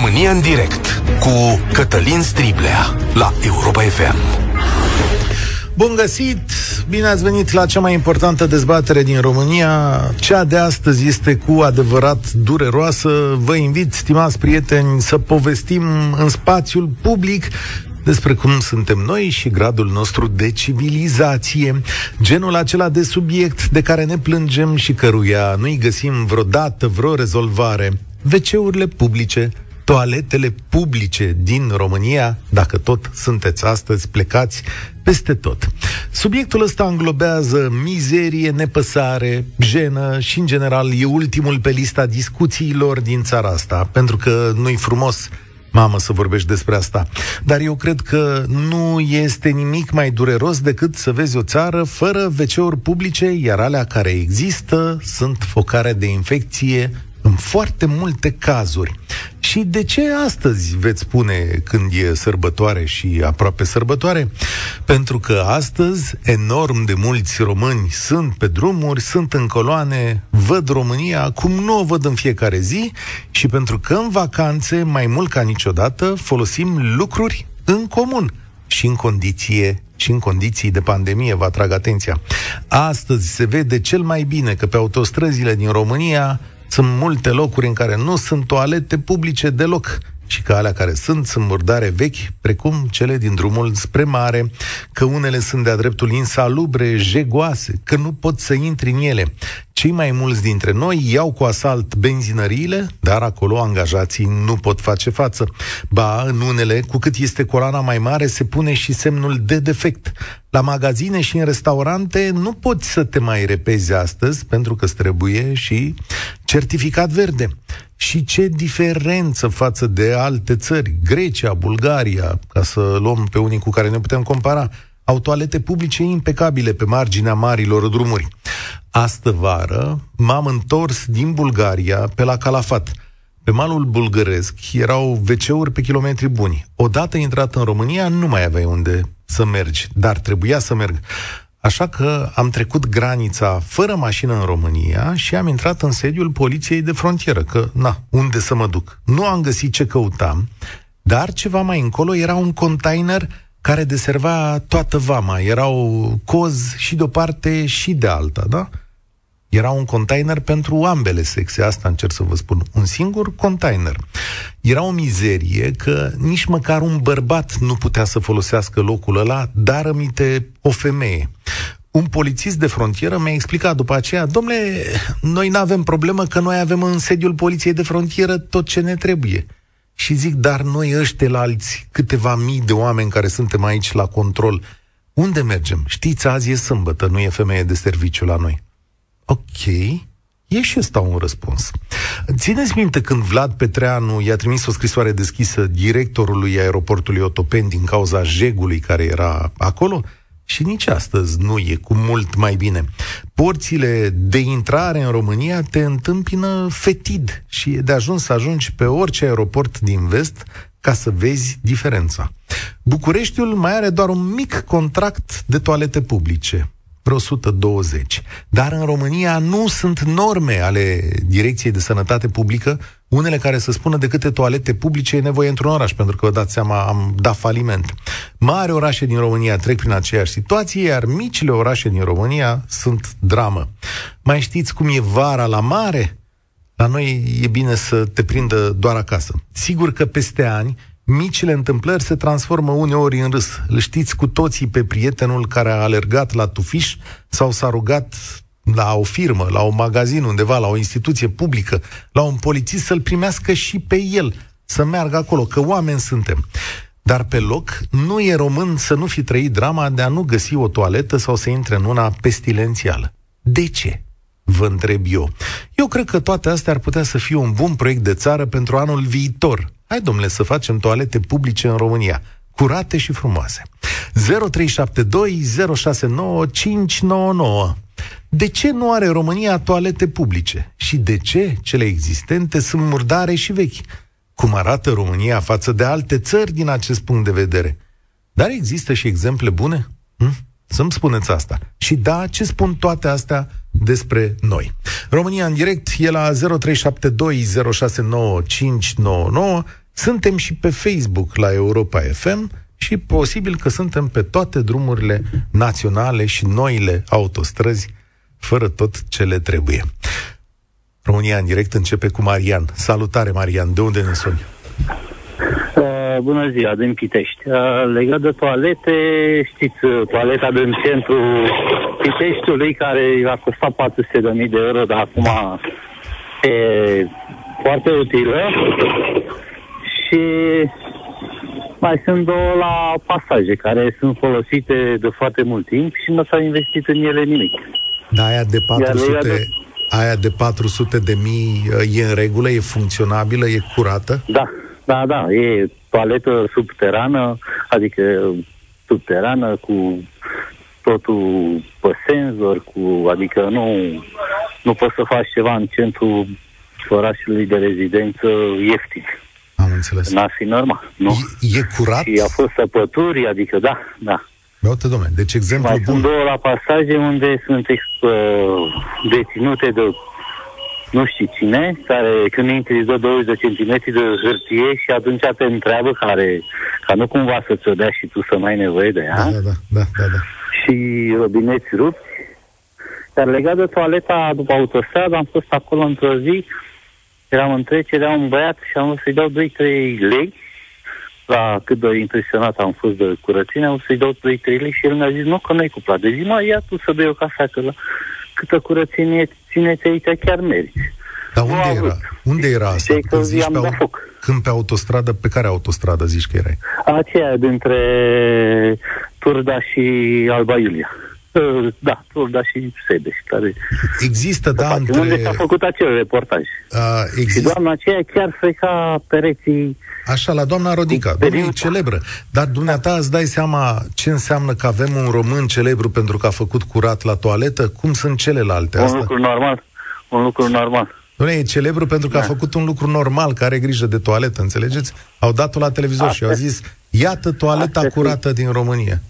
România în direct cu Cătălin Striblea la Europa FM. Bun găsit! Bine ați venit la cea mai importantă dezbatere din România. Cea de astăzi este cu adevărat dureroasă. Vă invit, stimați prieteni, să povestim în spațiul public despre cum suntem noi și gradul nostru de civilizație, genul acela de subiect de care ne plângem și căruia nu-i găsim vreodată vreo rezolvare. WC-urile publice, toaletele publice din România, dacă tot sunteți astăzi plecați peste tot. Subiectul ăsta înglobează mizerie, nepăsare, jenă și, în general, e ultimul pe lista discuțiilor din țara asta, pentru că nu-i frumos mamă să vorbești despre asta. Dar eu cred că nu este nimic mai dureros decât să vezi o țară fără wc publice, iar alea care există sunt focare de infecție în foarte multe cazuri. Și de ce astăzi veți spune când e sărbătoare și aproape sărbătoare? Pentru că astăzi enorm de mulți români sunt pe drumuri, sunt în coloane, văd România cum nu o văd în fiecare zi și pentru că în vacanțe, mai mult ca niciodată, folosim lucruri în comun și în condiție și în condiții de pandemie, vă atrag atenția. Astăzi se vede cel mai bine că pe autostrăzile din România sunt multe locuri în care nu sunt toalete publice deloc și că alea care sunt sunt murdare vechi, precum cele din drumul spre mare, că unele sunt de-a dreptul insalubre, jegoase, că nu pot să intri în ele. Cei mai mulți dintre noi iau cu asalt benzinăriile, dar acolo angajații nu pot face față. Ba, în unele, cu cât este coloana mai mare, se pune și semnul de defect. La magazine și în restaurante nu poți să te mai repezi astăzi, pentru că îți trebuie și certificat verde. Și ce diferență față de alte țări, Grecia, Bulgaria, ca să luăm pe unii cu care ne putem compara, au toalete publice impecabile pe marginea marilor drumuri. Astă vară m-am întors din Bulgaria pe la Calafat. Pe malul bulgăresc erau wc pe kilometri buni. Odată intrat în România, nu mai aveai unde să mergi, dar trebuia să merg. Așa că am trecut granița fără mașină în România și am intrat în sediul poliției de frontieră, că, na, unde să mă duc? Nu am găsit ce căutam, dar ceva mai încolo era un container care deserva toată vama. Erau cozi și de o parte și de alta, da? Era un container pentru ambele sexe, asta încerc să vă spun. Un singur container. Era o mizerie că nici măcar un bărbat nu putea să folosească locul ăla, dar aminte o femeie. Un polițist de frontieră mi-a explicat după aceea, domnule, noi nu avem problemă că noi avem în sediul poliției de frontieră tot ce ne trebuie. Și zic, dar noi ăștia la alți câteva mii de oameni care suntem aici la control, unde mergem? Știți, azi e sâmbătă, nu e femeie de serviciu la noi. Ok, e și ăsta un răspuns. Țineți minte când Vlad Petreanu i-a trimis o scrisoare deschisă directorului aeroportului Otopeni din cauza jegului care era acolo? Și nici astăzi nu e cu mult mai bine. Porțile de intrare în România te întâmpină fetid și e de ajuns să ajungi pe orice aeroport din vest ca să vezi diferența. Bucureștiul mai are doar un mic contract de toalete publice vreo 120. Dar în România nu sunt norme ale Direcției de Sănătate Publică, unele care să spună de câte toalete publice e nevoie într-un oraș, pentru că, vă dați seama, am dat faliment. Mari orașe din România trec prin aceeași situație, iar micile orașe din România sunt dramă. Mai știți cum e vara la mare? La noi e bine să te prindă doar acasă. Sigur că peste ani micile întâmplări se transformă uneori în râs. Îl știți cu toții pe prietenul care a alergat la tufiș sau s-a rugat la o firmă, la un magazin undeva, la o instituție publică, la un polițist să-l primească și pe el, să meargă acolo, că oameni suntem. Dar pe loc, nu e român să nu fi trăit drama de a nu găsi o toaletă sau să intre în una pestilențială. De ce? Vă întreb eu. Eu cred că toate astea ar putea să fie un bun proiect de țară pentru anul viitor, Hai, domnule, să facem toalete publice în România, curate și frumoase. 0372069599. De ce nu are România toalete publice? Și de ce cele existente sunt murdare și vechi? Cum arată România față de alte țări din acest punct de vedere? Dar există și exemple bune? Hm? Să-mi spuneți asta. Și da, ce spun toate astea despre noi? România în direct e la 0372069599 Suntem și pe Facebook la Europa FM și posibil că suntem pe toate drumurile naționale și noile autostrăzi, fără tot ce le trebuie. România în direct începe cu Marian. Salutare, Marian. De unde ne suni? Uh, bună ziua, din Pitești. Uh, legat de toalete, știți, uh, toaleta din centru Piteștiului, care a costat 400.000 de euro, dar acum e foarte utilă. Și mai sunt două la pasaje, care sunt folosite de foarte mult timp și nu s-a investit în ele nimic. Da, aia de 400, de... aia de 400 de mii e în regulă, e funcționabilă, e curată? Da, da, da, e toaletă subterană, adică subterană cu totul pe senzor, cu, adică nu, nu poți să faci ceva în centrul orașului de rezidență ieftin. Am înțeles. N-ar fi normal, nu? E, e curat? Și a fost săpături, adică da, da. Uite, domnule, deci exemplu Mai bun. sunt două la pasaje unde sunt uh, deținute de nu știu cine, care când intri îți dă 20 de centimetri de hârtie și atunci te întreabă care, ca nu cumva să-ți o dea și tu să mai ai nevoie de ea. Da, da, da, da, da. Și robineți rupți. Dar legat de toaleta după autostradă, am fost acolo într-o zi, eram în trecere, era un băiat și am vrut să-i dau 2-3 lei la cât de impresionat am fost de curățenie, am vrut să-i dau 2-3 lei și el mi-a zis, nu, că nu-i cuplat. Deci, mă, ia tu să bei o cafea, că la câtă curățenie țineți aici, chiar meriți. Dar unde Nu era? avut. Unde era asta? Știi că Când zici i-am pe, dat au... foc. Când pe autostradă, pe care autostradă zici că erai? Aceea dintre Turda și Alba Iulia. Uh, Da, Turda și Sebeș, care Există, da, face, între... unde s-a făcut acel reportaj. A, Și există, doamna aceea chiar freca pereții așa, la doamna Rodica, Cu domnule, e periuța. celebră. Dar dumneata îți dai seama ce înseamnă că avem un român celebru pentru că a făcut curat la toaletă? Cum sunt celelalte? un Asta? lucru normal. Un lucru normal. Dom'le, e celebru pentru că a Da. făcut un lucru normal, care are grijă de toaletă, înțelegeți? Au dat-o la televizor și au Astea- zis, iată toaleta astea curată din România.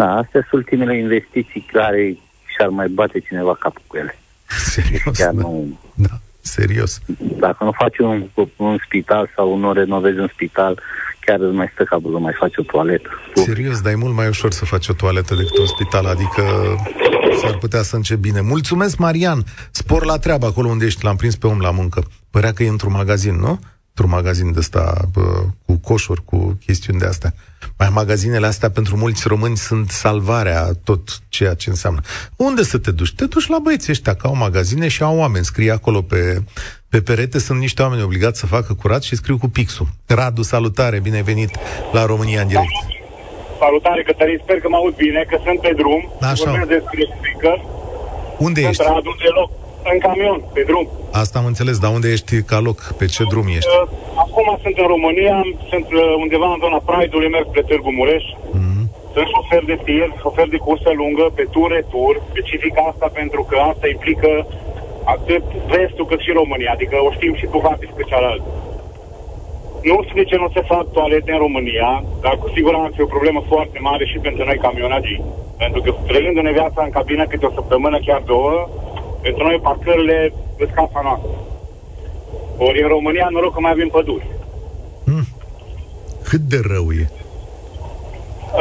Da, astea sunt ultimele investiții care și-ar mai bate cineva capul cu ele. Serios, Chiar da. nu, da. Serios. dacă nu faci un, un spital sau nu renovezi un spital, chiar îți mai stă capul să mai faci o toaletă. Serios, dar e mult mai ușor să faci o toaletă decât un spital, adică s-ar putea să începi bine. Mulțumesc, Marian! Spor la treabă acolo unde ești, l-am prins pe om la muncă. Părea că e într-un magazin, nu? Într-un magazin de ăsta bă, cu coșuri, cu chestiuni de astea. Mai magazinele astea pentru mulți români sunt salvarea tot ceea ce înseamnă. Unde să te duci? Te duci la băieții ăștia, că au magazine și au oameni. Scrie acolo pe, pe perete, sunt niște oameni obligați să facă curat și scriu cu pixul. Radu, salutare, bine ai venit la România în direct. Salutare, Cătălin, sper că mă aud bine, că sunt pe drum. Așa. Vorbesc despre speaker. Unde Sunt ești? Radu deloc. În camion, pe drum. Asta am înțeles, dar unde ești ca loc? Pe ce drum ești? Uh, Acum sunt în România, sunt uh, undeva în zona Pride-ului, merg spre Târgu Mureș. Mhm. Sunt șofer de tir, șofer de cursă lungă, pe tur-retur. Specific asta pentru că asta implică atât vestul cât și România. Adică o știm și cu foarte special. Nu știu de ce nu se fac toalete în România, dar cu siguranță e o problemă foarte mare și pentru noi camionagii. Pentru că trăindu-ne viața în cabină câte o săptămână, chiar două, pentru noi parcările sunt casa noastră. Ori în România, noroc că mai avem păduri. Cât de rău e?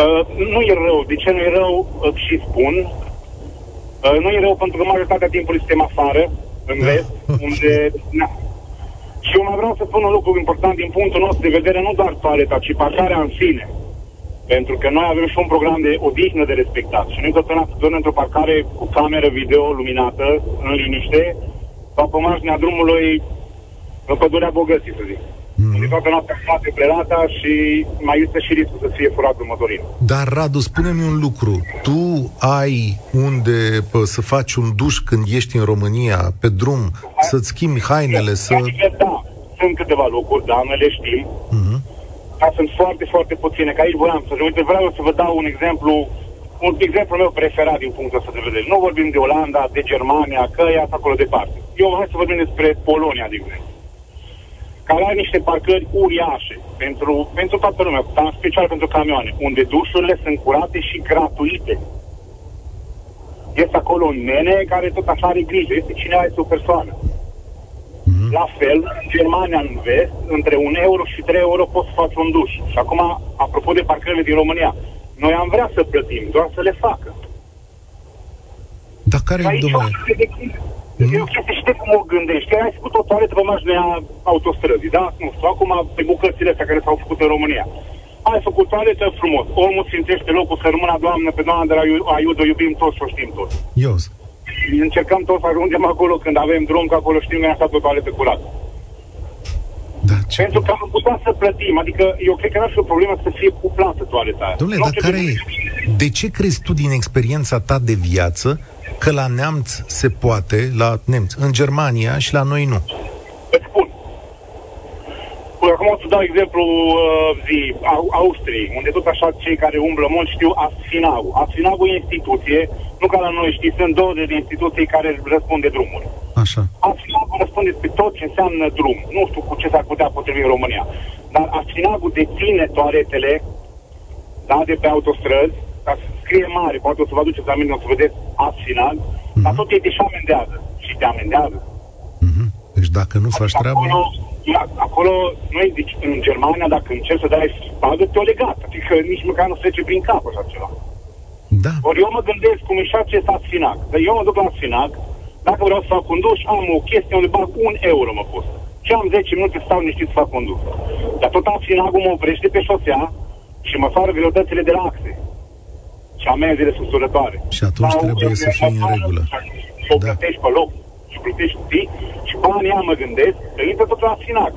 Uh, nu e rău. De ce nu e rău? Uh, și spun. Uh, nu e rău pentru că majoritatea timpului suntem afară, în vest, unde... Na. Și eu mai vreau să spun un lucru important din punctul nostru de vedere, nu doar toaleta, ci parcarea în sine. Pentru că noi avem și un program de odihnă de respectat. Și nu totdeauna să dorm într-o parcare cu cameră video luminată, în liniște, sau pe marginea drumului în pădurea bogății, să zic. Mm. Unde toată noaptea spate prelata și mai este și riscul să fie furat următorin. Dar, Radu, spune-mi un lucru. Tu ai unde pă, să faci un duș când ești în România, pe drum, să-ți schimbi hainele, să... Adică, da, sunt câteva locuri, da, noi le știm, Mhm. Dar sunt foarte, foarte puține. Că aici voiam să uite, vreau să vă dau un exemplu, un exemplu meu preferat din punctul ăsta de vedere. Nu vorbim de Olanda, de Germania, că e asta acolo departe. Eu hai să vorbim despre Polonia, de exemplu care are niște parcări uriașe pentru, pentru toată lumea, dar în special pentru camioane, unde dușurile sunt curate și gratuite. Este acolo un nene care tot așa are grijă, este cineva, este o persoană. Mhm. La fel, în Germania, în vest, între un euro și 3 euro poți să faci un duș. Și acum, apropo de parcările din România, noi am vrea să plătim, doar să le facă. Dar care e, domnule? Mm. Eu știu, știi cum o gândești. Ai făcut o toaletă pe marginea autostrăzii, da? Nu știu, acum pe bucățile astea care s-au făcut în România. Ai făcut toaletă frumos. Omul simțește locul să rămână, Doamne, pe Doamna de la Aiudo, iubim toți și o știm toți. Ios. Încercăm toți să ajungem acolo când avem drum, că acolo știm că ne stat pe toaletă curată. Da, ce... Pentru că am putea să plătim. Adică eu cred că n-ar fi o problemă să fie cuplată toaleta aia. Domnule, dar care e? De ce crezi tu din experiența ta de viață că la neamț se poate, la nemți, în Germania și la noi nu? Îți spun. Păi acum o să dau exemplu uh, zi, Austrii, unde tot așa cei care umblă mult știu Asfinau. Asfinau e instituție, nu ca la noi știți, sunt două de instituții care răspund de drumuri. Așa. Asfinau răspunde pe tot ce înseamnă drum. Nu știu cu ce s-ar putea potrivi în România. Dar Asfinau deține toaletele da, de pe autostrăzi, ca să scrie mare, poate o să vă aduceți aminte, o să vedeți Asfinau, mm-hmm. dar tot ei te și amendează. Și te amendează. Mm-hmm. Deci dacă nu faci treaba... Acolo, acolo, noi, deci în Germania, dacă încerci să dai spadă, te-o legat. Adică nici măcar nu trece prin cap așa ceva. Da. Ori eu mă gândesc cum e și acest Asfinac. Dar eu mă duc la Asfinac, dacă vreau să fac un duș, am o chestie unde bag un euro mă costă. Și am 10 minute să stau niște să fac un duș. Dar tot Asfinacul mă oprește pe șosea și mă fac greutățile de la axe. Și amenzile susțurătoare. Și atunci Sau trebuie să fie în regulă. Și o da. plătești pe loc și plătești zi și banii ea mă gândesc că intră tot la Asfinac.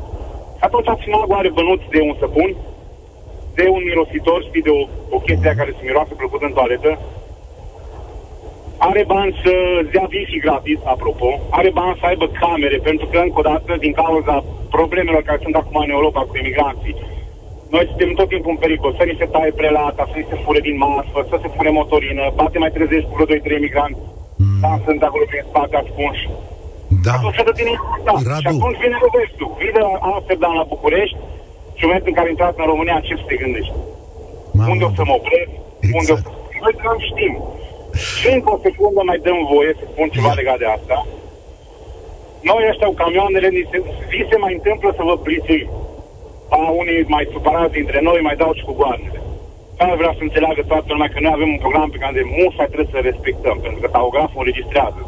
Și atunci Asfinacul are bănuți de un săpun, de un mirositor, știi, de o, o chestie care se miroase plăcut în toaletă, are bani să dea wifi gratis, apropo, are bani să aibă camere, pentru că, încă o dată, din cauza problemelor care sunt acum în Europa cu emigranții, noi suntem tot timpul în pericol, să ni se taie prelata, să ni se fure din masă, să se fure motorină, poate mai trezești cu vreo 2-3 emigranți, mm. Da, sunt acolo prin spate ascunși. Da. Atunci să tine da. Și atunci vine restul. Vine la Amsterdam, la București, și în momentul în care intrați în România, ce să te gândești? Mamă. Unde o să mă opresc? Exact. Unde o să... Noi nu știm. Și încă o secundă mai dăm voie să spun ceva legat de asta. Noi ăștia cu camioanele, ni se, vi se mai întâmplă să vă plițim. A, unii mai supărați dintre noi mai dau și cu goanele. Asta vreau să înțeleagă toată lumea că noi avem un program pe care de mult mai trebuie să respectăm, pentru că tahograful înregistrează.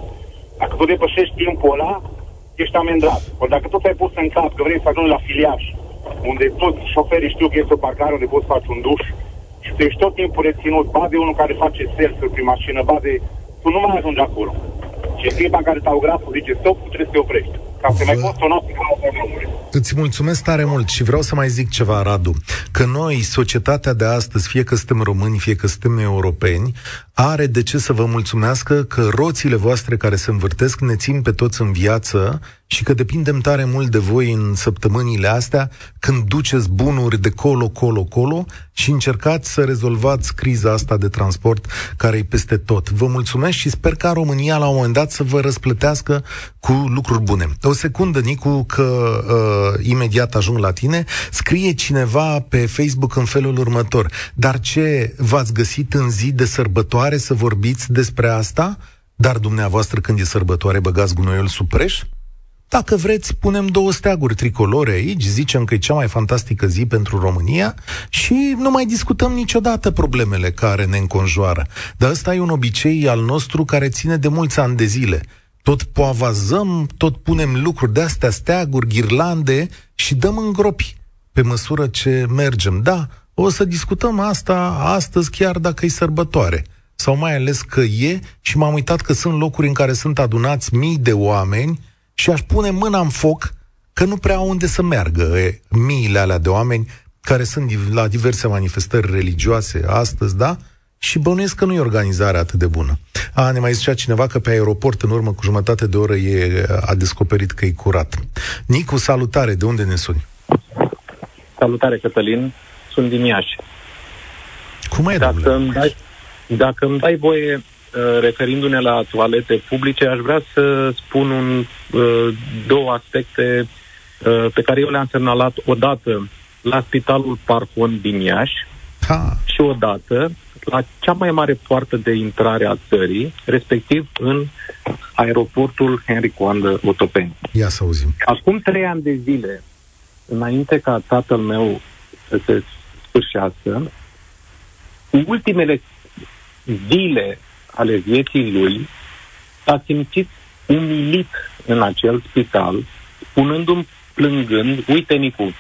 Dacă tu depășești timpul ăla, ești amendat. Ori dacă tot ai pus în cap că vrei să ajungi la filiaș, unde toți șoferii știu că este o parcare unde poți face un duș, și tu ești tot timpul reținut, ba de unul care face selfie prin mașină, ba de... Tu nu mai ajungi acolo. Și în clipa în care tahograful zice stop, trebuie să te oprești. Ca să mai poți suna pe Îți mulțumesc tare mult și vreau să mai zic ceva, Radu. Că noi, societatea de astăzi, fie că suntem români, fie că suntem europeni, are de ce să vă mulțumească că roțile voastre care se învârtesc ne țin pe toți în viață și că depindem tare mult de voi în săptămânile astea când duceți bunuri de colo, colo, colo și încercați să rezolvați criza asta de transport care e peste tot. Vă mulțumesc și sper ca România la un moment dat să vă răsplătească cu lucruri bune. O secundă, Nicu, că uh, imediat ajung la tine. Scrie cineva pe Facebook în felul următor. Dar ce v-ați găsit în zi de sărbătoare să vorbiți despre asta? Dar dumneavoastră când e sărbătoare băgați gunoiul sub preș? Dacă vreți, punem două steaguri tricolore aici, zicem că e cea mai fantastică zi pentru România și nu mai discutăm niciodată problemele care ne înconjoară. Dar ăsta e un obicei al nostru care ține de mulți ani de zile. Tot poavazăm, tot punem lucruri de astea, steaguri, ghirlande și dăm în gropi pe măsură ce mergem. Da, o să discutăm asta astăzi chiar dacă e sărbătoare sau mai ales că e și m-am uitat că sunt locuri în care sunt adunați mii de oameni și aș pune mâna în foc că nu prea au unde să meargă e, miile alea de oameni care sunt la diverse manifestări religioase astăzi, da? Și bănuiesc că nu e organizarea atât de bună. A, ne mai zicea cineva că pe aeroport în urmă cu jumătate de oră e, a descoperit că e curat. Nicu, salutare, de unde ne suni? Salutare, Cătălin, sunt din Iași. Cum e, dacă îmi, dai, dacă îmi dai voie, Uh, referindu-ne la toalete publice, aș vrea să spun un, uh, două aspecte uh, pe care eu le-am semnalat odată la Spitalul Parcon din Iași ha. și odată la cea mai mare poartă de intrare a țării, respectiv în aeroportul Henry Coandă Otopeni. Ia să auzim. Acum trei ani de zile, înainte ca tatăl meu să se sfârșească, ultimele zile ale vieții lui s-a simțit umilit în acel spital, spunându-mi plângând, uite Nicu,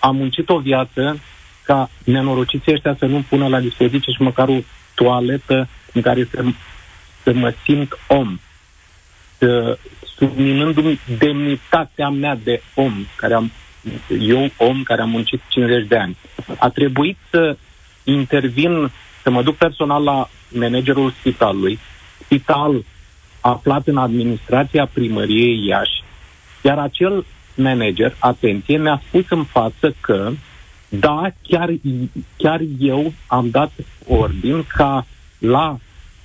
am muncit o viață ca nenorociții ăștia să nu pună la dispoziție și măcar o toaletă în care să, să mă simt om, să, subminându-mi demnitatea mea de om, care am, eu om care am muncit 50 de ani. A trebuit să intervin, să mă duc personal la managerul spitalului, spital aflat în administrația primăriei Iași, iar acel manager, atenție, mi-a spus în față că da, chiar, chiar eu am dat ordin ca la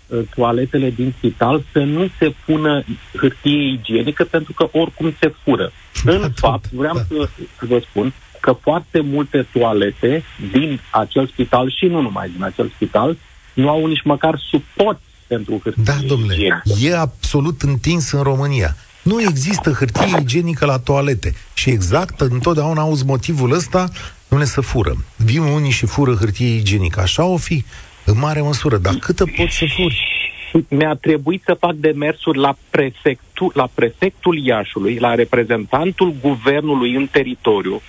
uh, toaletele din spital să nu se pună hârtie igienică pentru că oricum se fură. Da, în fapt, vreau da. să, să vă spun că foarte multe toalete din acel spital și nu numai din acel spital nu au nici măcar suport pentru hârtie Da, domnule, igienică. e absolut întins în România. Nu există hârtie igienică la toalete. Și exact, întotdeauna auzi motivul ăsta, nu ne să fură. Vin unii și fură hârtie igienică. Așa o fi, în mare măsură. Dar câtă pot să furi? Mi-a trebuit să fac demersuri la prefectul, la prefectul Iașului, la reprezentantul guvernului în teritoriu,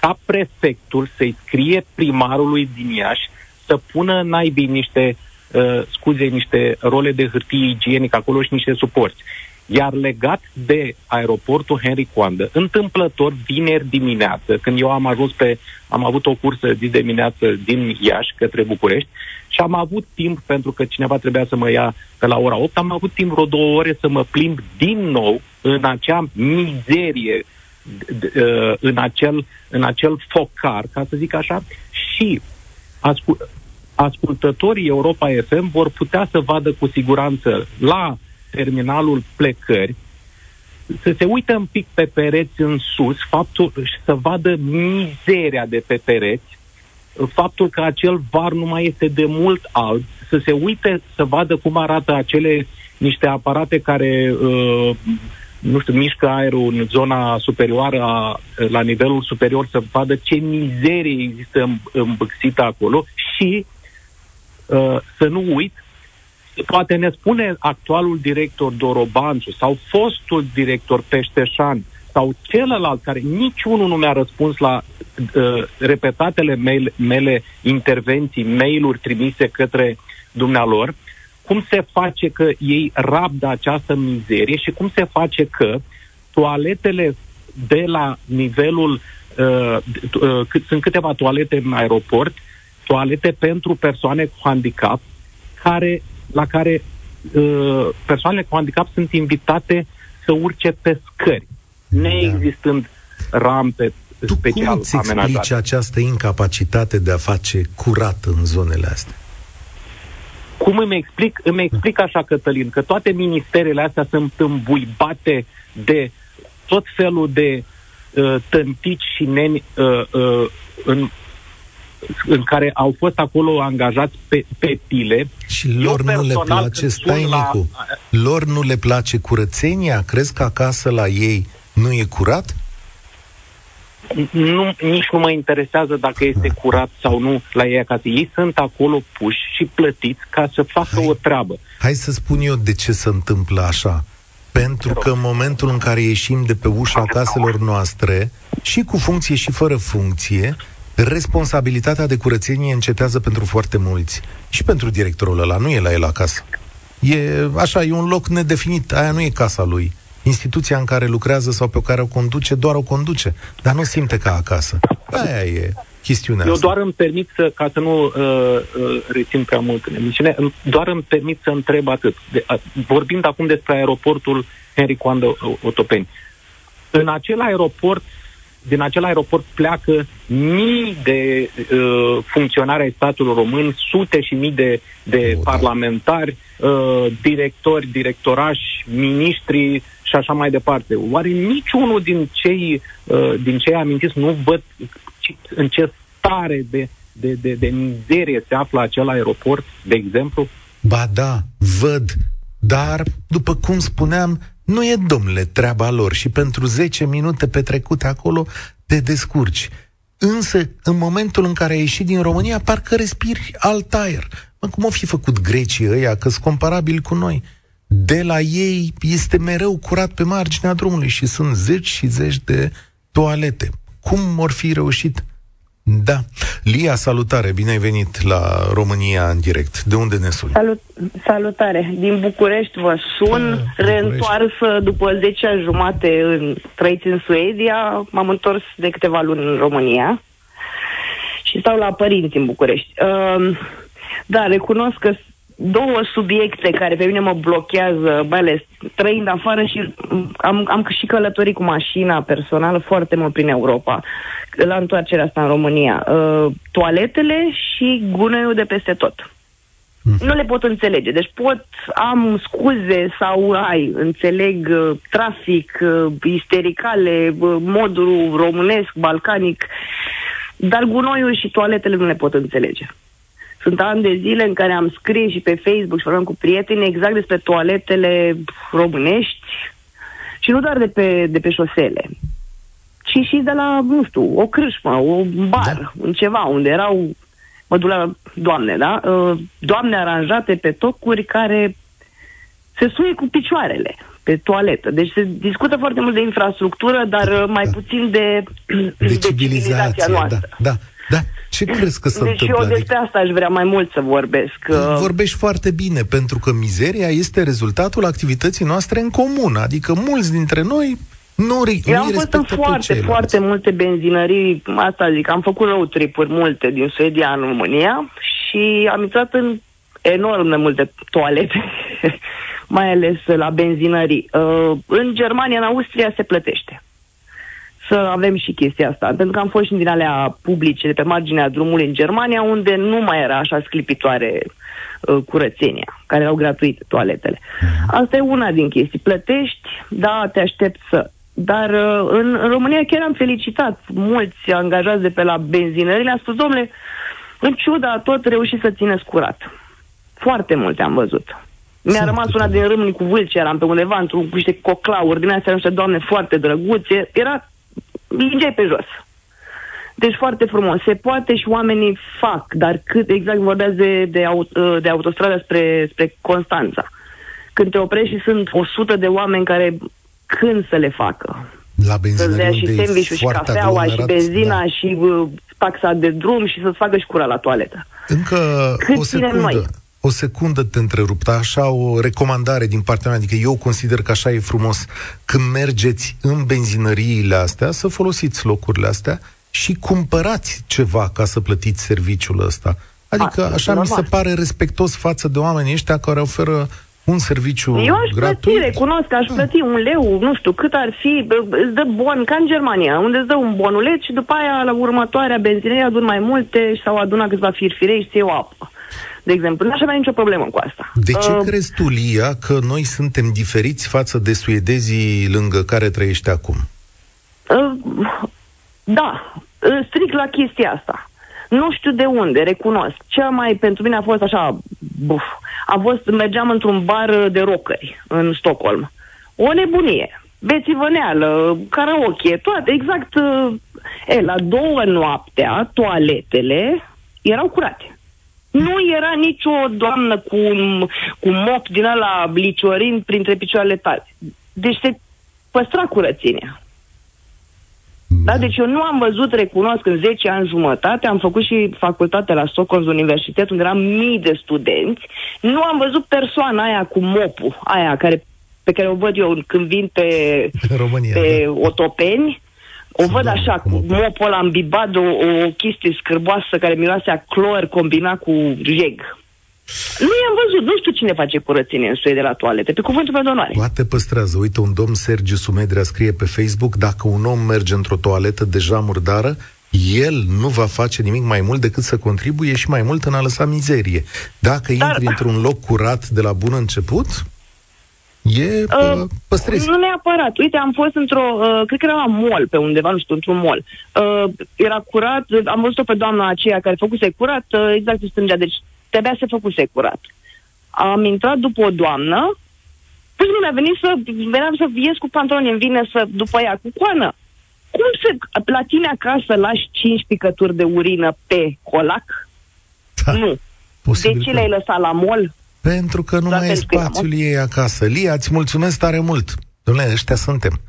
ca prefectul să-i scrie primarului din Iași să pună naibii niște uh, scuze, niște role de hârtie igienică acolo și niște suporți. Iar legat de aeroportul Henry Coandă, întâmplător, vineri dimineață, când eu am ajuns pe, am avut o cursă zi dimineață din Iași către București și am avut timp, pentru că cineva trebuia să mă ia pe la ora 8, am avut timp vreo două ore să mă plimb din nou în acea mizerie, uh, în acel, în acel focar, ca să zic așa, și ascult, ascultătorii Europa FM vor putea să vadă cu siguranță la terminalul plecări, să se uită un pic pe pereți în sus, faptul și să vadă mizeria de pe pereți, faptul că acel var nu mai este de mult alb, să se uite să vadă cum arată acele niște aparate care uh, nu știu, mișcă aerul în zona superioară, a, la nivelul superior, să vadă ce mizerie există îmbâxită acolo și uh, să nu uit poate ne spune actualul director Dorobanciu sau fostul director Peșteșan sau celălalt care niciunul nu mi-a răspuns la uh, repetatele mail, mele intervenții, mail-uri trimise către dumnealor, cum se face că ei rabdă această mizerie și cum se face că toaletele de la nivelul uh, uh, sunt câteva toalete în aeroport, toalete pentru persoane cu handicap, care la care uh, persoanele cu handicap sunt invitate să urce pe scări, da. neexistând rampe tu special cum îți explici amenajate. această incapacitate de a face curat în zonele astea? Cum îmi explic? Îmi explic așa, Cătălin, că toate ministerele astea sunt îmbuibate de tot felul de uh, tântici și neni uh, uh, în în care au fost acolo angajați pe, pe pile. Și lor nu le place, stai la... lor nu le place curățenia? Crezi că acasă la ei nu e curat? Nu, nici nu mă interesează dacă este curat sau nu la ei acasă. Ei sunt acolo puși și plătiți ca să facă hai, o treabă. Hai să spun eu de ce se întâmplă așa. Pentru că în momentul în care ieșim de pe ușa caselor noastre, și cu funcție și fără funcție, responsabilitatea de curățenie încetează pentru foarte mulți. Și pentru directorul ăla, nu e la el acasă. E așa, e un loc nedefinit, aia nu e casa lui. Instituția în care lucrează sau pe care o conduce, doar o conduce, dar nu simte ca acasă. Aia e chestiunea Eu asta. doar îmi permit să, ca să nu uh, uh, rețin prea mult în emisiune, doar îmi permit să întreb atât. De, uh, vorbind acum despre aeroportul Henry Coandă Otopeni. În acel aeroport din acel aeroport pleacă mii de uh, funcționari ai statului român, sute și mii de, de oh, parlamentari, uh, directori, directorași, miniștri și așa mai departe. Oare niciunul din cei, uh, din cei amintiți nu văd în ce stare de, de, de, de mizerie se află acel aeroport, de exemplu? Ba da, văd, Dar, după cum spuneam, nu e, domnule, treaba lor și pentru 10 minute petrecute acolo te descurci. Însă, în momentul în care ai ieșit din România, parcă respiri alt aer. Mă, cum au fi făcut grecii ăia, că sunt comparabili cu noi? De la ei este mereu curat pe marginea drumului și sunt zeci și zeci de toalete. Cum vor fi reușit da. Lia, salutare, bine ai venit la România în direct. De unde ne suni? Salut, salutare, din București vă sun, ah, reîntoarsă după 10 ani jumate în, trăiți în Suedia, m-am întors de câteva luni în România și stau la părinți în București. Uh, da, recunosc că două subiecte care pe mine mă blochează, mai ales trăind afară și am, am și călătorit cu mașina personală foarte mult prin Europa, la întoarcerea asta în România. Uh, toaletele și gunoiul de peste tot. Mm. Nu le pot înțelege. Deci pot, am scuze sau ai, înțeleg uh, trafic, uh, istericale, uh, modul românesc, balcanic, dar gunoiul și toaletele nu le pot înțelege. Sunt ani de zile în care am scris și pe Facebook și vorbeam cu prieteni exact despre toaletele românești și nu doar de pe, de pe șosele, ci și de la, nu știu, o crâșmă, o bar, da. un ceva, unde erau, mă duc la doamne, da? Uh, doamne aranjate pe tocuri care se suie cu picioarele pe toaletă. Deci se discută foarte mult de infrastructură, dar da, mai da. puțin de, de, de civilizația noastră. Da, da. Da. Ce crezi că se deci întâmplă? eu despre adică... asta aș vrea mai mult să vorbesc. Vorbești foarte bine, pentru că mizeria este rezultatul activității noastre în comun. Adică mulți dintre noi nu, Eu am fost în foarte, foarte multe benzinării, asta zic, am făcut road trip-uri multe din Suedia în România și am intrat în enorm de multe toalete, mai ales la benzinării. Uh, în Germania, în Austria se plătește să avem și chestia asta. Pentru că am fost și din alea publice de pe marginea drumului în Germania, unde nu mai era așa sclipitoare uh, curățenia, care erau gratuite toaletele. Mhm. Asta e una din chestii. Plătești, da, te aștept să. Dar uh, în, în România chiar am felicitat mulți angajați de pe la benzinări. Le-am spus, domnule, în ciuda tot reușit să țineți curat. Foarte multe am văzut. Mi-a rămas una din râmni cu vâlce, eram pe undeva într-un cu niște coclauri din astea, niște doamne foarte drăguțe. Era lingeai pe jos. Deci foarte frumos. Se poate și oamenii fac, dar cât exact vorbeați de, de, de autostrada spre, spre Constanța. Când te oprești și sunt 100 de oameni care când să le facă. La benzină. Să-ți dea și sandwich și cafeaua și benzina da. și uh, taxa de drum și să-ți facă și cura la toaletă. Încă Cât o secundă. Noi? O secundă te întrerupt, așa o recomandare din partea mea, adică eu consider că așa e frumos. Când mergeți în benzinăriile astea, să folosiți locurile astea și cumpărați ceva ca să plătiți serviciul ăsta. Adică A, așa mi se pare respectos față de oamenii ăștia care oferă un serviciu Eu aș gratuit. plăti, recunosc, aș plăti un leu, nu știu cât ar fi, îți dă bon, ca în Germania, unde îți dă un bonuleț și după aia la următoarea benzinerie adun mai multe sau aduna câțiva firfirei și ți o apă de exemplu. Nu aș avea nicio problemă cu asta. De ce uh, crezi tu, Lia, că noi suntem diferiți față de suedezii lângă care trăiești acum? Uh, da, uh, strict la chestia asta. Nu știu de unde, recunosc. Cea mai pentru mine a fost așa, buf, a fost, mergeam într-un bar de rockeri în Stockholm. O nebunie. Bețivăneală, karaoke, toate, exact. Uh, e, la două noaptea, toaletele erau curate. Nu era nicio doamnă cu, cu mop din ala liciorin printre picioarele tale. Deci se păstra curățenia. Da, deci eu nu am văzut, recunosc, în 10 ani jumătate, am făcut și facultate la Stockholm Universitate, unde eram mii de studenți, nu am văzut persoana aia cu mopul, aia care, pe care o văd eu când vin pe, România, pe da. otopeni, o văd așa, cu mopul ăla îmbibat de o, o chestie scârboasă care miroase a clor combinat cu jeg. Nu i-am văzut, nu știu cine face curățenie în Suedia la toalete, pe cuvântul pe donoare. Poate păstrează. Uite, un domn Sergiu Sumedrea scrie pe Facebook, dacă un om merge într-o toaletă deja murdară, el nu va face nimic mai mult decât să contribuie și mai mult în a lăsa mizerie. Dacă Dar... intri într-un loc curat de la bun început, E uh, păstrezi. Nu neapărat. Uite, am fost într-o, uh, cred că era la mall, pe undeva, nu știu, într-un mall. Uh, era curat, am văzut-o pe doamna aceea care făcuse curat, uh, exact în stângea, deci trebuia să făcuse curat. Am intrat după o doamnă Păi nu mi-a venit să, veneam să ies cu pantaloni, îmi vine să, după ea, cu coană. Cum se, la tine acasă lași 5 picături de urină pe colac? Da, nu. De ce le-ai lăsat la mol? Pentru că nu Doar mai e pentru că spațiul ei acasă. Lia, îți mulțumesc tare mult. Dom'le, ăștia suntem.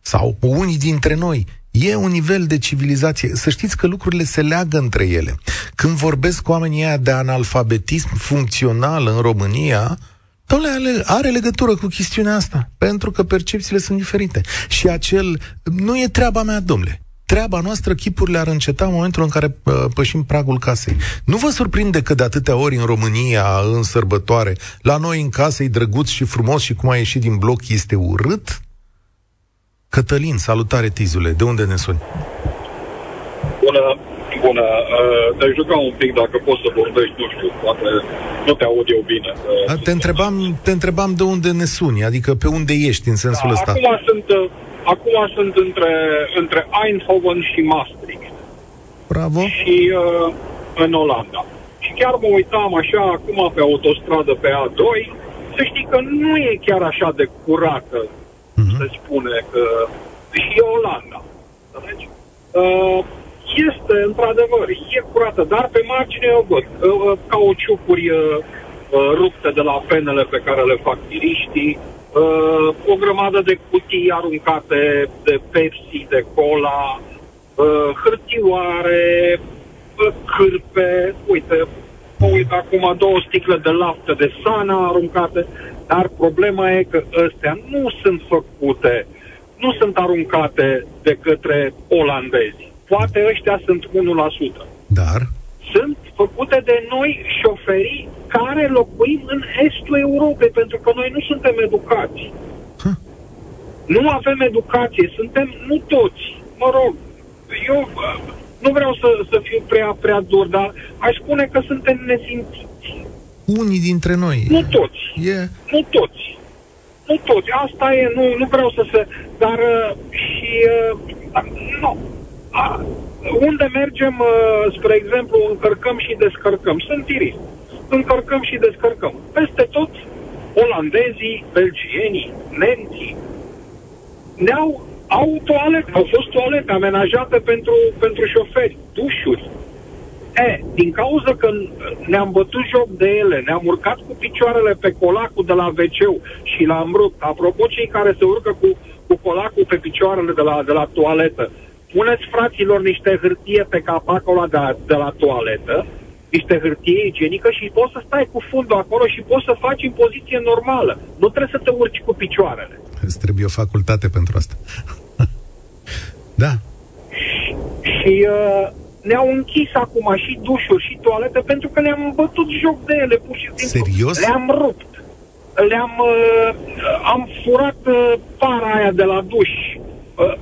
Sau unii dintre noi. E un nivel de civilizație. Să știți că lucrurile se leagă între ele. Când vorbesc cu oamenii aia de analfabetism funcțional în România, Dom'le, are legătură cu chestiunea asta, pentru că percepțiile sunt diferite. Și acel, nu e treaba mea, domnule. Treaba noastră, chipurile ar înceta în momentul în care uh, pășim pragul casei. Nu vă surprinde că de atâtea ori în România, în sărbătoare, la noi în casă e drăguț și frumos și cum a ieșit din bloc este urât? Cătălin, salutare, Tizule, de unde ne suni? Bună, bună. Uh, te juca un pic dacă poți să vorbești, nu știu, poate nu te aud eu bine. A, te, întrebam, te întrebam de unde ne suni, adică pe unde ești în sensul da, ăsta. Acum sunt, uh, acum sunt între, între Eindhoven și Maastricht. Bravo. Și uh, în Olanda. Și chiar mă uitam așa acum pe autostradă pe A2, să știi că nu e chiar așa de curată, Mhm. Se spune că și e Olanda. Deci, uh, este, într-adevăr, e curată, dar pe margine eu văd. Uh, uh, cauciucuri uh, uh, rupte de la penele pe care le fac tiriștii, uh, o grămadă de cutii aruncate de Pepsi, de cola, uh, hârtioare, uh, cârpe, uite, mă uit acum două sticle de lapte de sana aruncate, dar problema e că astea nu sunt făcute, nu sunt aruncate de către olandezi. Poate ăștia sunt 1%. Dar, Sunt făcute de noi șoferii care locuim în estul Europei, pentru că noi nu suntem educați. Huh. Nu avem educație, suntem nu toți. Mă rog, eu uh, nu vreau să, să fiu prea, prea dur, dar aș spune că suntem nesimțiți. Unii dintre noi. Nu toți. E... Nu toți. Nu toți. Asta e, nu, nu vreau să se... Dar uh, și... Uh, nu. A, unde mergem, uh, spre exemplu, încărcăm și descărcăm. Sunt tiriști. Încărcăm și descărcăm. Peste tot, olandezii, belgienii, nemții, ne-au au toalete, au fost toalete amenajate pentru, pentru șoferi, dușuri. E, din cauza că ne-am bătut joc de ele, ne-am urcat cu picioarele pe colacul de la wc și l-am rupt. Apropo, cei care se urcă cu, cu colacul pe picioarele de la, de la toaletă, puneți fraților niște hârtie pe capacul ăla de, de la toaletă, niște hârtie igienică și poți să stai cu fundul acolo și poți să faci în poziție normală. Nu trebuie să te urci cu picioarele. Îți trebuie o facultate pentru asta. da. Și uh, ne-au închis acum și dușuri și toalete pentru că ne-am bătut joc de ele, pur și simplu. Serios? Le-am rupt. Le-am uh, am furat uh, para aia de la duș. Uh,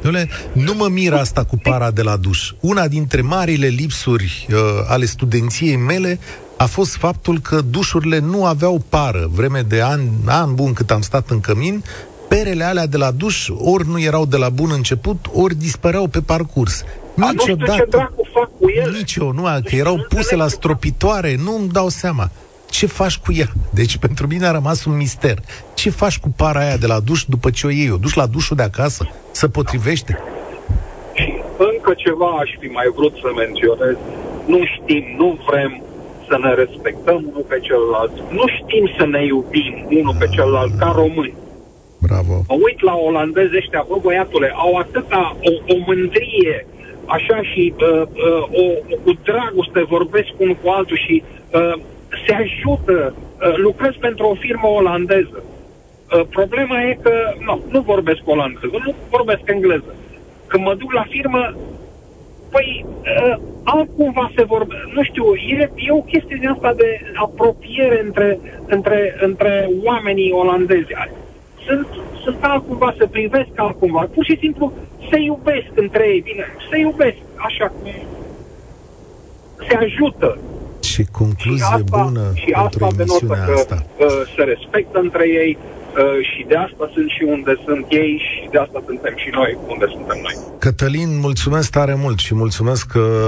Doamne, nu mă miră asta cu para de la duș. Una dintre marile lipsuri uh, ale studenției mele a fost faptul că dușurile nu aveau pară. Vreme de an, an bun cât am stat în cămin, perele alea de la duș ori nu erau de la bun început, ori dispăreau pe parcurs. A, nu știu ce dracu fac cu ele. Nici eu, nu, că erau puse la stropitoare, nu îmi dau seama. Ce faci cu ea? Deci pentru mine a rămas un mister. Ce faci cu para aia de la duș după ce o iei? O duci la dușul de acasă? Se potrivește? Și încă ceva aș fi mai vrut să menționez. Nu știm, nu vrem să ne respectăm unul pe celălalt. Nu știm să ne iubim unul pe celălalt ca români. Bravo. Mă uit la olandezi ăștia, bă, băiatule, au atâta o, o mândrie, așa și uh, uh, o, cu dragoste vorbesc unul cu altul și uh, se ajută, uh, lucrez pentru o firmă olandeză. Uh, problema e că, nu, nu vorbesc olandeză, nu vorbesc engleză. Când mă duc la firmă, păi, uh, altcumva se vorbe, nu știu, e, e o chestie din asta de apropiere între, între, între oamenii olandezi. Sunt, sunt altcumva, se privesc altcumva. Pur și simplu se iubesc între ei, bine, se iubesc așa cum se ajută. Ce concluzie și asta, bună și pentru asta denotă emisiunea că asta. uh, se respectă între ei, și de asta sunt și unde sunt ei și de asta suntem și noi unde suntem noi. Cătălin, mulțumesc tare mult și mulțumesc că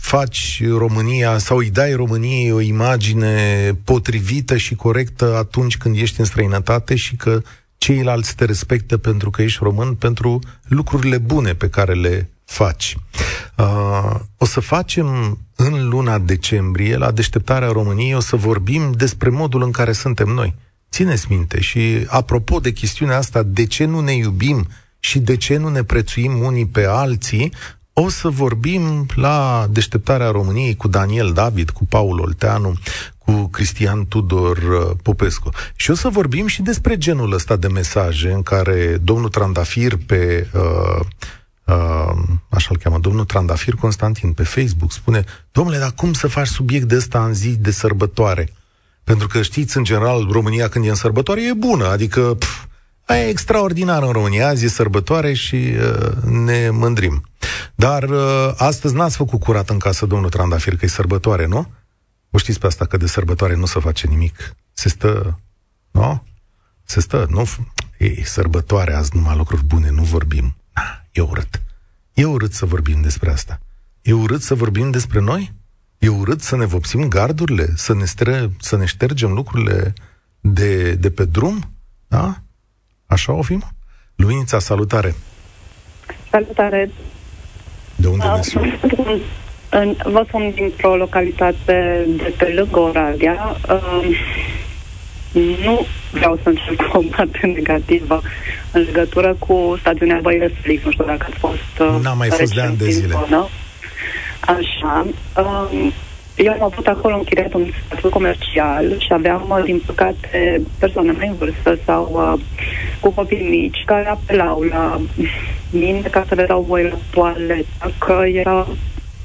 faci România sau îi dai României o imagine potrivită și corectă atunci când ești în străinătate și că ceilalți te respectă pentru că ești român, pentru lucrurile bune pe care le faci. Uh, o să facem în luna decembrie, la deșteptarea României, o să vorbim despre modul în care suntem noi. Țineți minte și apropo de chestiunea asta, de ce nu ne iubim și de ce nu ne prețuim unii pe alții, o să vorbim la deșteptarea României cu Daniel David, cu Paul Olteanu, cu Cristian Tudor uh, Popescu. Și o să vorbim și despre genul ăsta de mesaje în care domnul Trandafir pe uh, uh, așa îl cheamă, domnul Trandafir Constantin pe Facebook spune, domnule, dar cum să faci subiect de ăsta în zi de sărbătoare? Pentru că știți, în general, România când e în sărbătoare e bună, adică pf, e extraordinar în România, azi e sărbătoare și uh, ne mândrim. Dar uh, astăzi n-ați făcut curat în casă, domnul Trandafir, că e sărbătoare, nu? O știți pe asta că de sărbătoare nu se face nimic. Se stă, nu? Se stă, nu? E sărbătoare azi, numai lucruri bune, nu vorbim. E urât. E urât să vorbim despre asta. E urât să vorbim despre noi? E urât să ne vopsim gardurile? Să ne, stre- să ne ștergem lucrurile de, de pe drum? Da? Așa o fim? Luminița, salutare! Salutare! De unde ne suni? Vă sun dintr-o localitate de pe lângă Oradea. Uh, nu vreau să încep o parte negativă în legătură cu stațiunea Băile Felix. Nu știu dacă ați fost... Uh, N-am mai fost de ani de zile. Zonă. Așa. Um, eu am avut acolo închiriat un spațiu comercial și aveam, uh, din păcate, persoane mai în vârstă sau uh, cu copii mici care apelau la mine ca să le dau voie la toaletă, că era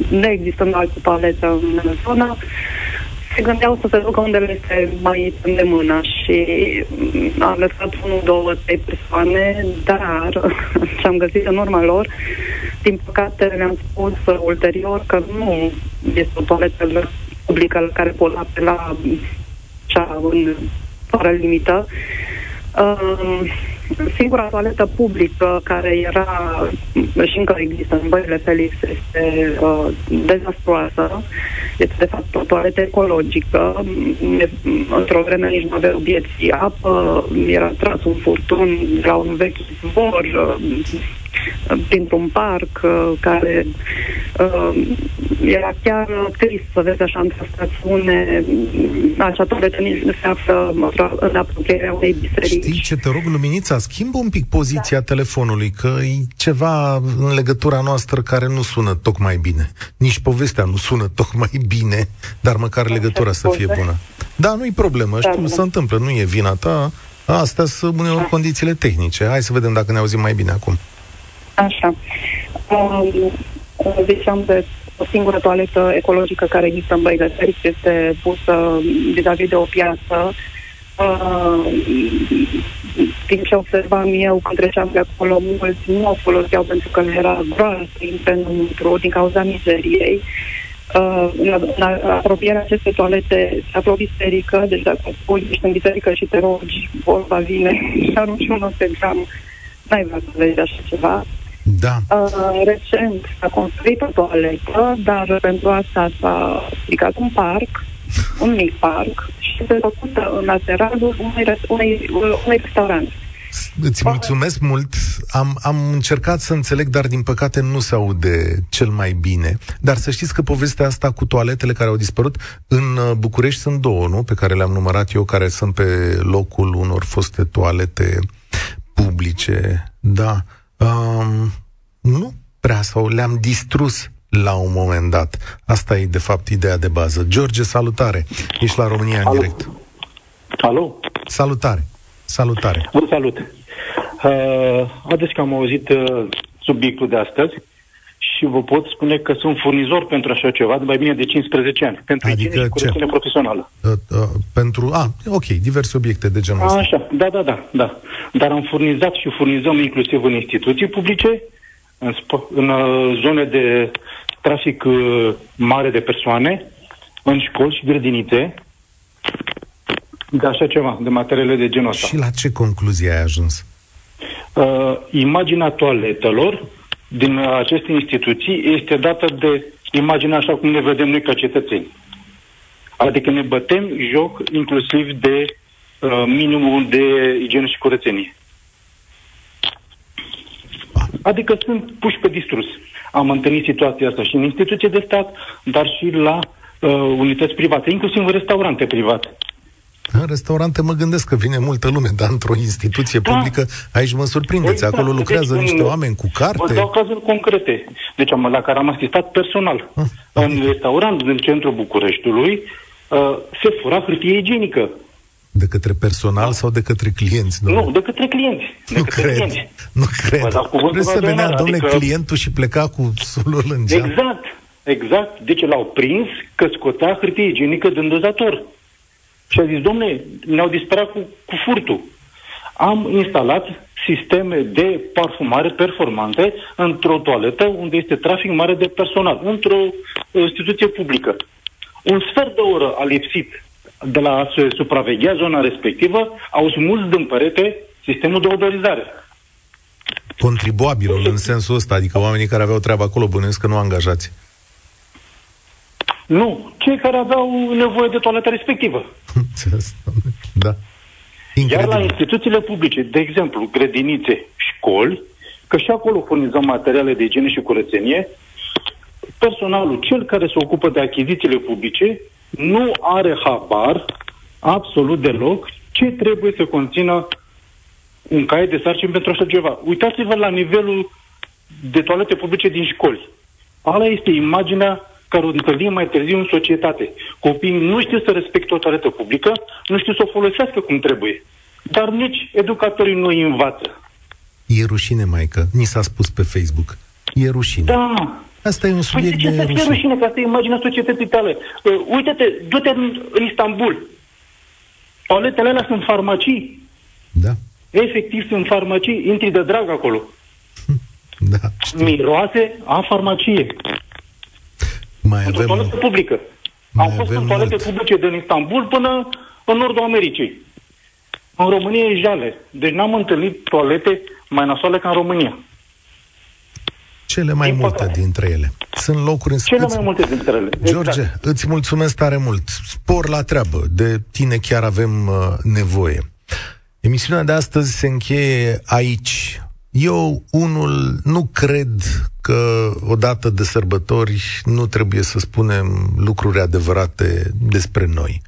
neexistând altă toaletă în zonă, se gândeau să se ducă unde le este mai de mână și mm, am lăsat unul, două, trei persoane, dar ce am găsit în urma lor, din păcate le-am spus ulterior că nu este o toaletă publică la care pot apela cea în fără limită. Uh, singura toaletă publică care era și încă există în băile Felix este uh, dezastruoasă. Este de fapt o toaletă ecologică. Într-o vreme nici nu avea obiecții apă, era tras un furtun la un vechi zbor, uh, printr-un parc uh, care uh, era chiar trist să vezi așa într-o stațiune acea toaletă nici nu se află în apropierea unei biserici. Știi ce te rog, Luminița, schimbă un pic poziția da. telefonului, că e ceva în legătura noastră care nu sună tocmai bine. Nici povestea nu sună tocmai bine, dar măcar da, legătura să fie bună. Da, nu-i problemă, da, știu, da. se întâmplă, nu e vina ta. Astea sunt uneori da. condițiile tehnice. Hai să vedem dacă ne auzim mai bine acum. Așa. Um, ziceam de o singură toaletă ecologică care există în Băile este pusă vis-a-vis de o piață. Uh, din ce observam eu când treceam de acolo, mulți nu o foloseau pentru că era groază să intre înăuntru din cauza mizeriei. Uh, în, în apropierea acestei toalete se află o biserică, deci dacă spui ești în biserică și te rogi, vorba vine și arunci un gram, n-ai vrea să vezi așa ceva. Da. Uh, recent s-a construit o toaletă, dar pentru asta s-a stricat un parc, un mic parc, și se făcută în lateralul unui, unui, unui restaurant. Îți mulțumesc mult. Am, am încercat să înțeleg, dar din păcate nu se aude cel mai bine. Dar să știți că povestea asta cu toaletele care au dispărut, în uh, București sunt două, nu? Pe care le-am numărat eu, care sunt pe locul unor foste toalete publice. Da. Um, nu prea, sau le-am distrus la un moment dat. Asta e, de fapt, ideea de bază. George, salutare! Ești la România în direct. Alo? Salutare! Salutare! Vă salut! Uh, adesea că am auzit uh, subiectul de astăzi și vă pot spune că sunt furnizor pentru așa ceva de mai bine de 15 ani, pentru adică și ce? profesională. Uh, uh, pentru, a, ok, diverse obiecte de genul ăsta. Așa, da, da, da, da. Dar am furnizat și furnizăm inclusiv în instituții publice, în, sp- în uh, zone de trafic uh, mare de persoane, în școli și grădinițe, de așa ceva, de materiale de genul ăsta. Și la ce concluzie ai ajuns? Uh, imaginea toaletelor din aceste instituții este dată de imaginea așa cum ne vedem noi ca cetățeni. Adică ne bătem joc inclusiv de uh, minimul de igienă și curățenie. Adică sunt puși pe distrus. Am întâlnit situația asta și în instituții de stat, dar și la uh, unități private, inclusiv în restaurante private. În restaurante mă gândesc că vine multă lume, dar într-o instituție da. publică, aici mă surprindeți, exact. acolo lucrează deci, niște oameni cu carte. Vă dau cazuri concrete. Deci am, la care am asistat personal. Ah, în adică. restaurant din centrul Bucureștiului uh, se fura hârtie igienică. De către personal sau de către clienți? Domnule? Nu, de către clienți. De nu către cred. Clienți. Nu cred. Vreau să venea, domnule, adică... clientul și pleca cu solul în geam. Exact. Exact. Deci l-au prins că scotea hârtie igienică din dozator. Și a zis, domne, ne-au disperat cu, cu furtul. Am instalat sisteme de parfumare performante într-o toaletă unde este trafic mare de personal, într-o instituție publică. Un sfert de oră a lipsit de la a se supraveghea zona respectivă, au smuls din perete sistemul de odorizare. Contribuabilul în sensul ăsta, adică oamenii care aveau treabă acolo, bănuiesc că nu angajați. Nu, cei care aveau nevoie de toaletă respectivă. da. Incredibil. Iar la instituțiile publice, de exemplu, grădinițe, școli, că și acolo furnizăm materiale de igienă și curățenie, personalul, cel care se ocupă de achizițiile publice, nu are habar absolut deloc ce trebuie să conțină un caiet de sarcini pentru așa ceva. Uitați-vă la nivelul de toalete publice din școli. Ala este imaginea care o întâlnim mai târziu în societate. Copiii nu știu să respecte o toaletă publică, nu știu să o folosească cum trebuie. Dar nici educatorii nu îi învață. E rușine, maică. Ni s-a spus pe Facebook. E rușine. Da. Asta e un păi subiect păi de, de rușine. rușine, că asta e imaginea societății tale. Uh, uite-te, du-te în, în Istanbul. Toaletele alea sunt farmacii. Da. Efectiv sunt farmacii. Intri de drag acolo. Da. Știu. Miroase a farmacie. Mai avem... Într-o toaletă publică. Mai Am fost în toalete mult. publice din Istanbul până în nordul Americii. În România e jale. Deci n-am întâlnit toalete mai nasoale ca în România. Cele mai Din multe păcate. dintre ele. Sunt locuri în Cele mai multe dintre ele. George, exact. îți mulțumesc tare mult. Spor la treabă. De tine chiar avem uh, nevoie. Emisiunea de astăzi se încheie aici. Eu, unul, nu cred că odată de sărbători nu trebuie să spunem lucruri adevărate despre noi.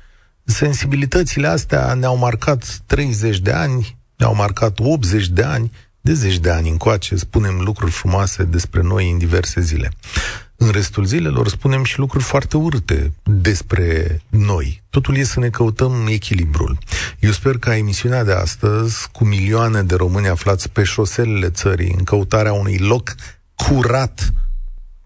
Sensibilitățile astea ne-au marcat 30 de ani, ne-au marcat 80 de ani, de zeci de ani încoace spunem lucruri frumoase despre noi în diverse zile. În restul zilelor spunem și lucruri foarte urâte despre noi. Totul e să ne căutăm echilibrul. Eu sper că emisiunea de astăzi, cu milioane de români aflați pe șoselele țării, în căutarea unui loc curat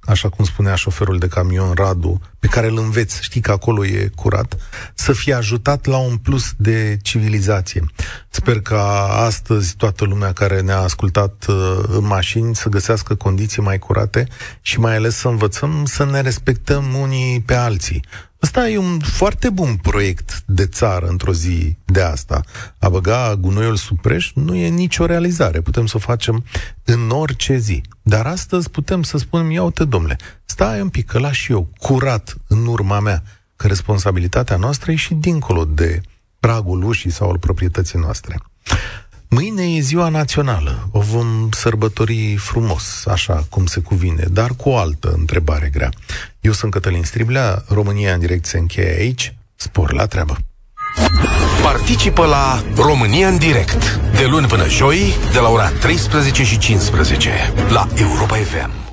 așa cum spunea șoferul de camion Radu, pe care îl înveți, știi că acolo e curat, să fie ajutat la un plus de civilizație. Sper ca astăzi toată lumea care ne-a ascultat uh, în mașini să găsească condiții mai curate și mai ales să învățăm să ne respectăm unii pe alții. Ăsta e un foarte bun proiect de țară într-o zi de asta. A băga gunoiul sub preș nu e nicio realizare. Putem să o facem în orice zi. Dar astăzi putem să spunem, ia uite, domnule, stai un pic, că las și eu curat în urma mea, că responsabilitatea noastră e și dincolo de pragul ușii sau al proprietății noastre. Mâine e ziua națională. O vom sărbători frumos, așa cum se cuvine, dar cu o altă întrebare grea. Eu sunt Cătălin Striblea, România în direct se încheie aici. Spor la treabă! Participă la România în direct, de luni până joi, de la ora 13 și 15, la Europa FM.